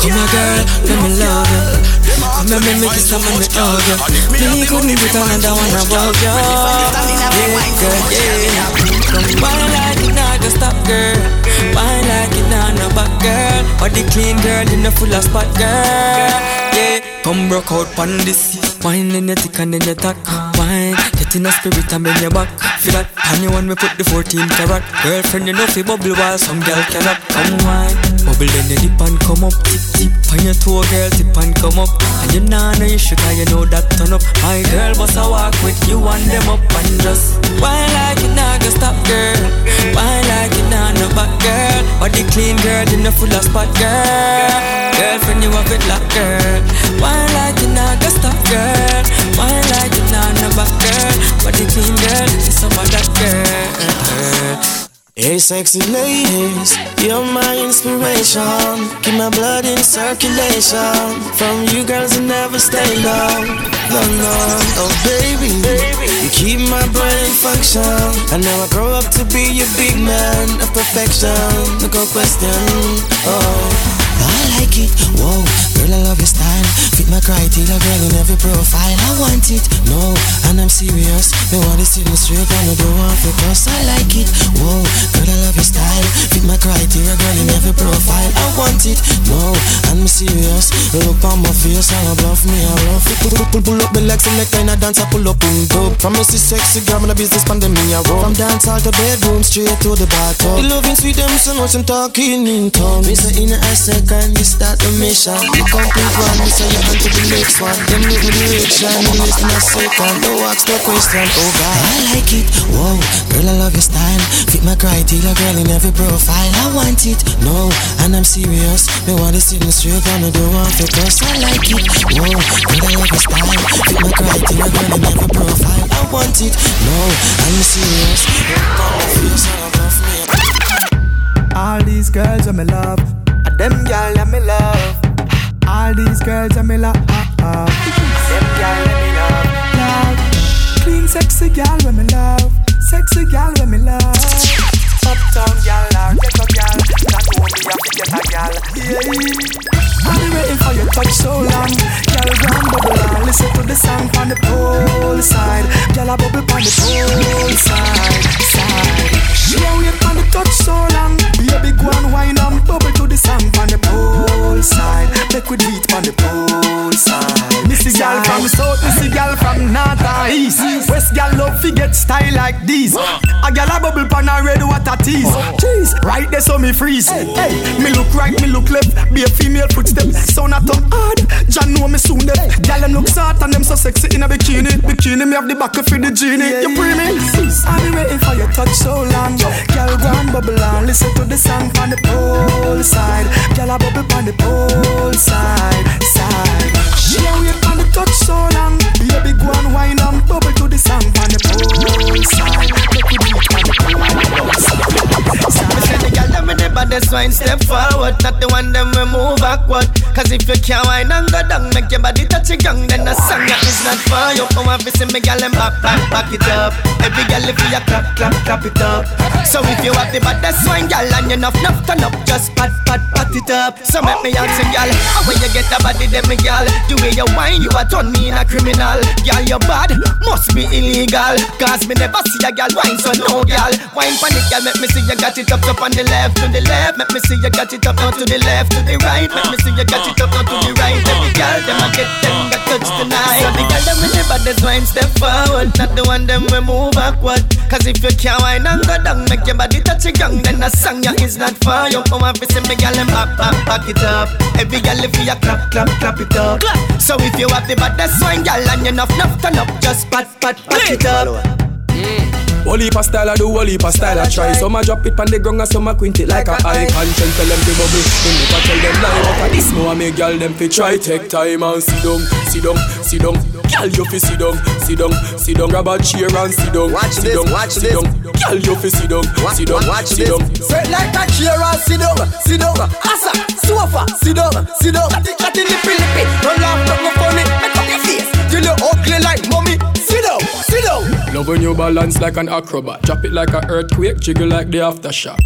Come here, girl, let me love you. Come here, make me kiss and make me hug you. Me couldn't put another one above you. Yeah, girl, yeah. Come wine like it not go stop, girl. Wine like it not no back, girl. Body clean, girl, in the full of spot, girl. Yeah, come broke out pon this. Wine in your thick and then your tack. Wine, in a spirit and bend your back. Feel that pan you when we put the 14 carat. Girlfriend, you know fi bubble while some girl cannot. Come wine, bubble then you dip and come up. Tip tip on your toe, girl, tip and come up. And you nah know you should, cause you know that turn up. My girl, bust a walk with you and them up and just wine like it nah go stop, girl. Wine like it nah no back, girl. Body clean, girl, in the full of spot, girl. Girlfriend, you have it locked, girl. Wine like it nah go stop, girl. Wine like it nah no back, girl. Body clean, girl, it's some of that, girl. Hey, sexy ladies, you're my inspiration. Keep my blood in circulation. From you girls, you never stay low. No, no, oh baby, you keep my brain function. And now I grow up to be your big man of perfection. No question. Oh. I like it, whoa, girl, I love your style. Fit my criteria, girl, in every profile. I want it, no, and I'm serious. Want to sit me straight and I don't want to cuss. I like it, whoa, girl, I love your style. Fit my criteria, girl, in every profile. I want it, no, and I'm serious. Look on my face and I bluff me, I love it. Pull, pull, pull, pull up the legs and the kind of dance I pull up in dope. From me sexy girl, the business pandemic, I roll. From dance hall to bedroom, straight to the bathtub. The loving sweet, them so much I'm talking in tongues. Say in a second, you start the mission. You complete one, say you on to the next one. Them look with direction, me listen a second. Don't ask the question, oh God. I like it, whoa, girl, I love your style. Fit my criteria, girl, in every profile. I want it, no, and I'm serious. Me want to sit me straight and I don't want to cuss. I like it, whoa, girl, I love your style. Fit my criteria, girl, in every profile. I want it, no, I'm serious. My and I love me. All these girls I'm in love, and them girls I'm in love. All these girls I'm in love, uh, them girls I'm in love, love. Clean, sexy girl I'm in love, sexy girl I'm in love. Uptown girl or ghetto girl, that me have to get a girl. Yeah, I've been waiting for your touch so long. Girl, grand bubble and listen to the song on the pole side. Girl, a bubble on the pole side, side. She a wait on the touch so long. Baby, go and wine and bubble to the song on the. Make we do it on the pole side. Uh. Girl from south, missy girl from north and east. West girl love fi get style like this. A girl a bubble pan a red water tease. Jeez, right there so me freeze. Hey, me look right, me look left. Be a female footstep. Sound a tongue hard. John know me soon dead. Girl them look smart and them so sexy in a bikini. Bikini me have the back of the genie. You free me? I've been waiting for your touch so long. Girl go and bubble and listen to the song on the pole side. Girl a bubble on the pole side, side. She a on touch so long. Baby go and wine and bubble to the song on the pole side. The baddest wine step forward, not the one them we move backward. Cause if you can't wine and go down, make your body touch a gang, then the song is not for you. Come on, see me girl them back, back, back it up. Every girl if you clap, clap, clap it up. So if you have the baddest wine, girl, and you enough, enough, turn up, just pat, pat, pat it up. So make me ask you, how when you get the body, then me girl, the way you wine, you a turn me in a criminal. Girl, you bad, must be illegal. Cause me never see a girl wine, so no girl. Wine pan it, girl, make me see you got it up, up on the left, to the left. Make me see you got it up, now to the left, to the right. Make me see you got it up, now to the right. Every girl, them a get them got touch tonight. So the girl, them with the baddest wine, step forward. Not the one them we move backward. Cause if you can't wine and go down, make your body touch a gang, then the song ya is not for you. Come on, see me, girl, them back, back, back it up. Every girl, if you clap, clap, clap it up. So if you have the baddest wine, girl, and you enough, enough, turn up, just pat, pat, pat it up. Whole heap of style I do, whole heap of style I try. Some I drop it on the ground and some I quint it like a icon. Tell tell them to bubble, me never tell them lie But a this now I make girl them fi try. Take time and sit down, sit down, sit down. Girl you fi sit down, sit down, sit down. Grab a chair and sit down, Watch sit this, down, watch sit down. Girl you fi sit down, sit down, Watch sit down. Sit like a chair and sit down, sit down. Asa, sofa, sit down, sit down. Chatty, chatty, lippy, lippy. Don't laugh, not no funny. Make up your face. Till you ugly like mommy. Sit down, sit down. Love when you balance like an acrobat. Drop it like an earthquake, jiggle like the aftershock.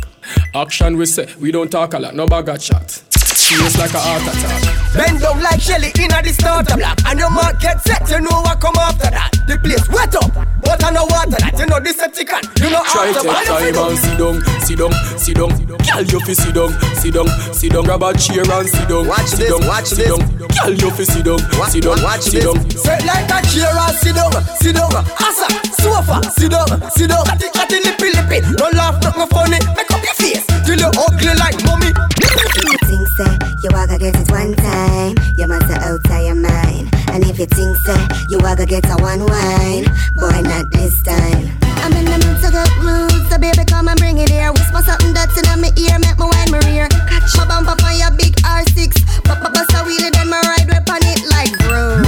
Action we say, we don't talk a lot, no bag of chat. Serious like a heart attack. Bend down like Shelly in a the starter block And your mark get set, you know what come after that The place wet up, but I know water that You know Decepticon, you know Try after take what you time and sit down, sit down, sit down. Girl, you fi sit down, sit down, sit down. Grab a chair and sit down, Watch sit this, down, watch sit this. down. Girl, you fi sit down, sit down, Watch sit this. down. Sit like a chair and sit down, sit down. Asa, sofa, sit down, sit down. Chatty, chatty, lippy, lippy. Don't laugh, not no funny. Make up your face till you ugly like mommy. Say you walk get it one time, you must have outside your mind. And if you think say you walk get a one wine, boy not this time. I'm in the mood to get rude, so baby come and bring it here. Whisper something that's in my ear, make my wine my rear. Catch my bump up on your big R6, but but bust a wheelie then my ride whip on it like bro.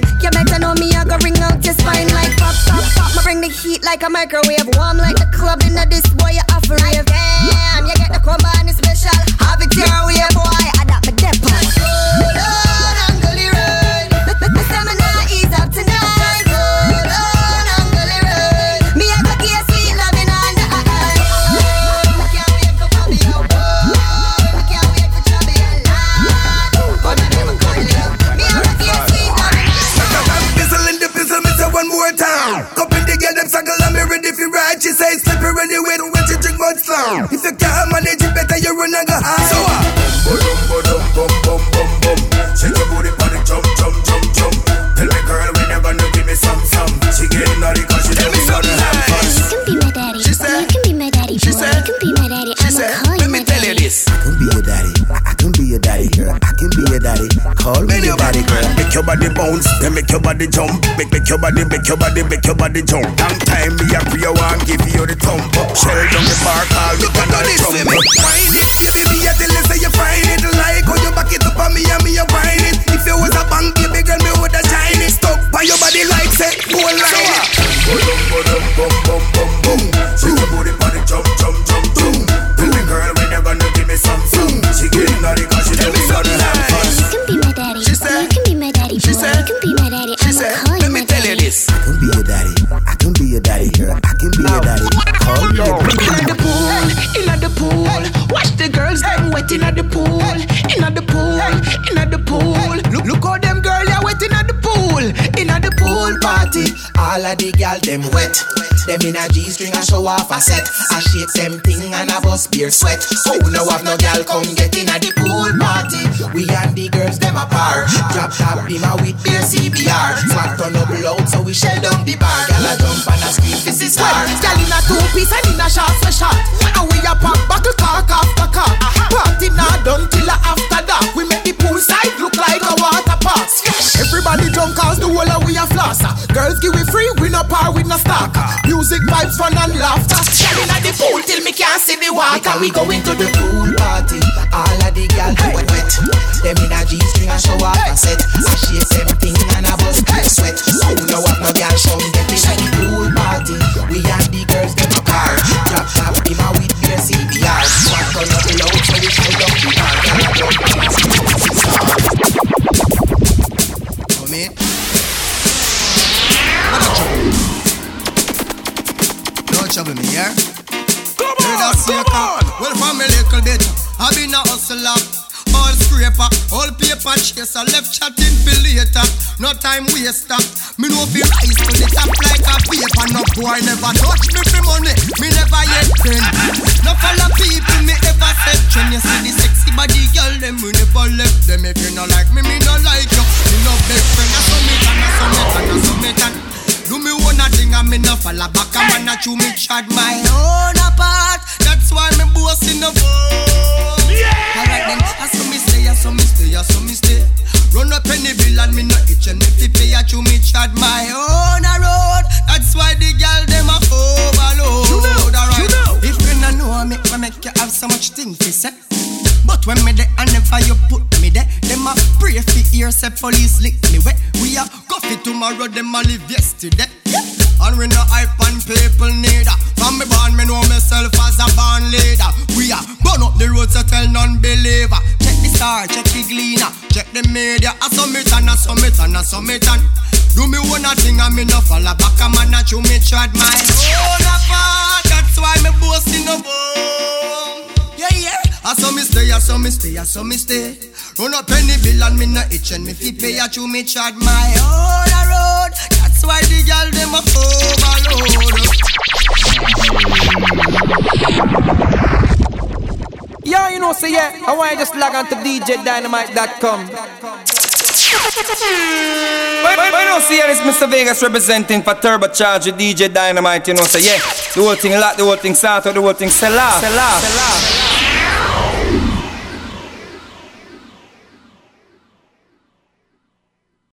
heat like a microwave. Warm like the club in this boy, you're off rave. Damn, you your body, make your body, make your body jump. Long time me a pre, I want give you the thump up. Shell down the bar, call you can do this for me. Wine it, baby, the gal dem wet. Dem in a G-string, and show off a set. I shake them thing and I bust beer sweat. Oh, now have no gal come get in at the pool party. We and the girls dem apart. Drop top beamer with beer CBR. Smack turn up loud so we shell down the bar. Gal a jump and a scream this is star. Gal in a two piece and in a shot for shot. And we a pop bottle cock after cock. Party not done till after dark. We make the poolside look like a water for the drum cause the whole of we a flosser. Girls give we free, we no par with no stalker. Music vibes, fun and laughter. Shining at the pool till me can't see the water. We going to the pool party. All of the girls hey. wet. Trend me fi pay a to me chart my own road. That's why the girl them a overload. Yeah, you know, say yeah. I want you just log on to DJDynamite.com. But, but, but you know, see, yeah, it's Mr. Vegas representing for Turbocharge with DJ Dynamite. You know, say, yeah, the whole thing lock, the whole thing start, the whole thing sell out. Sell out. Sell out.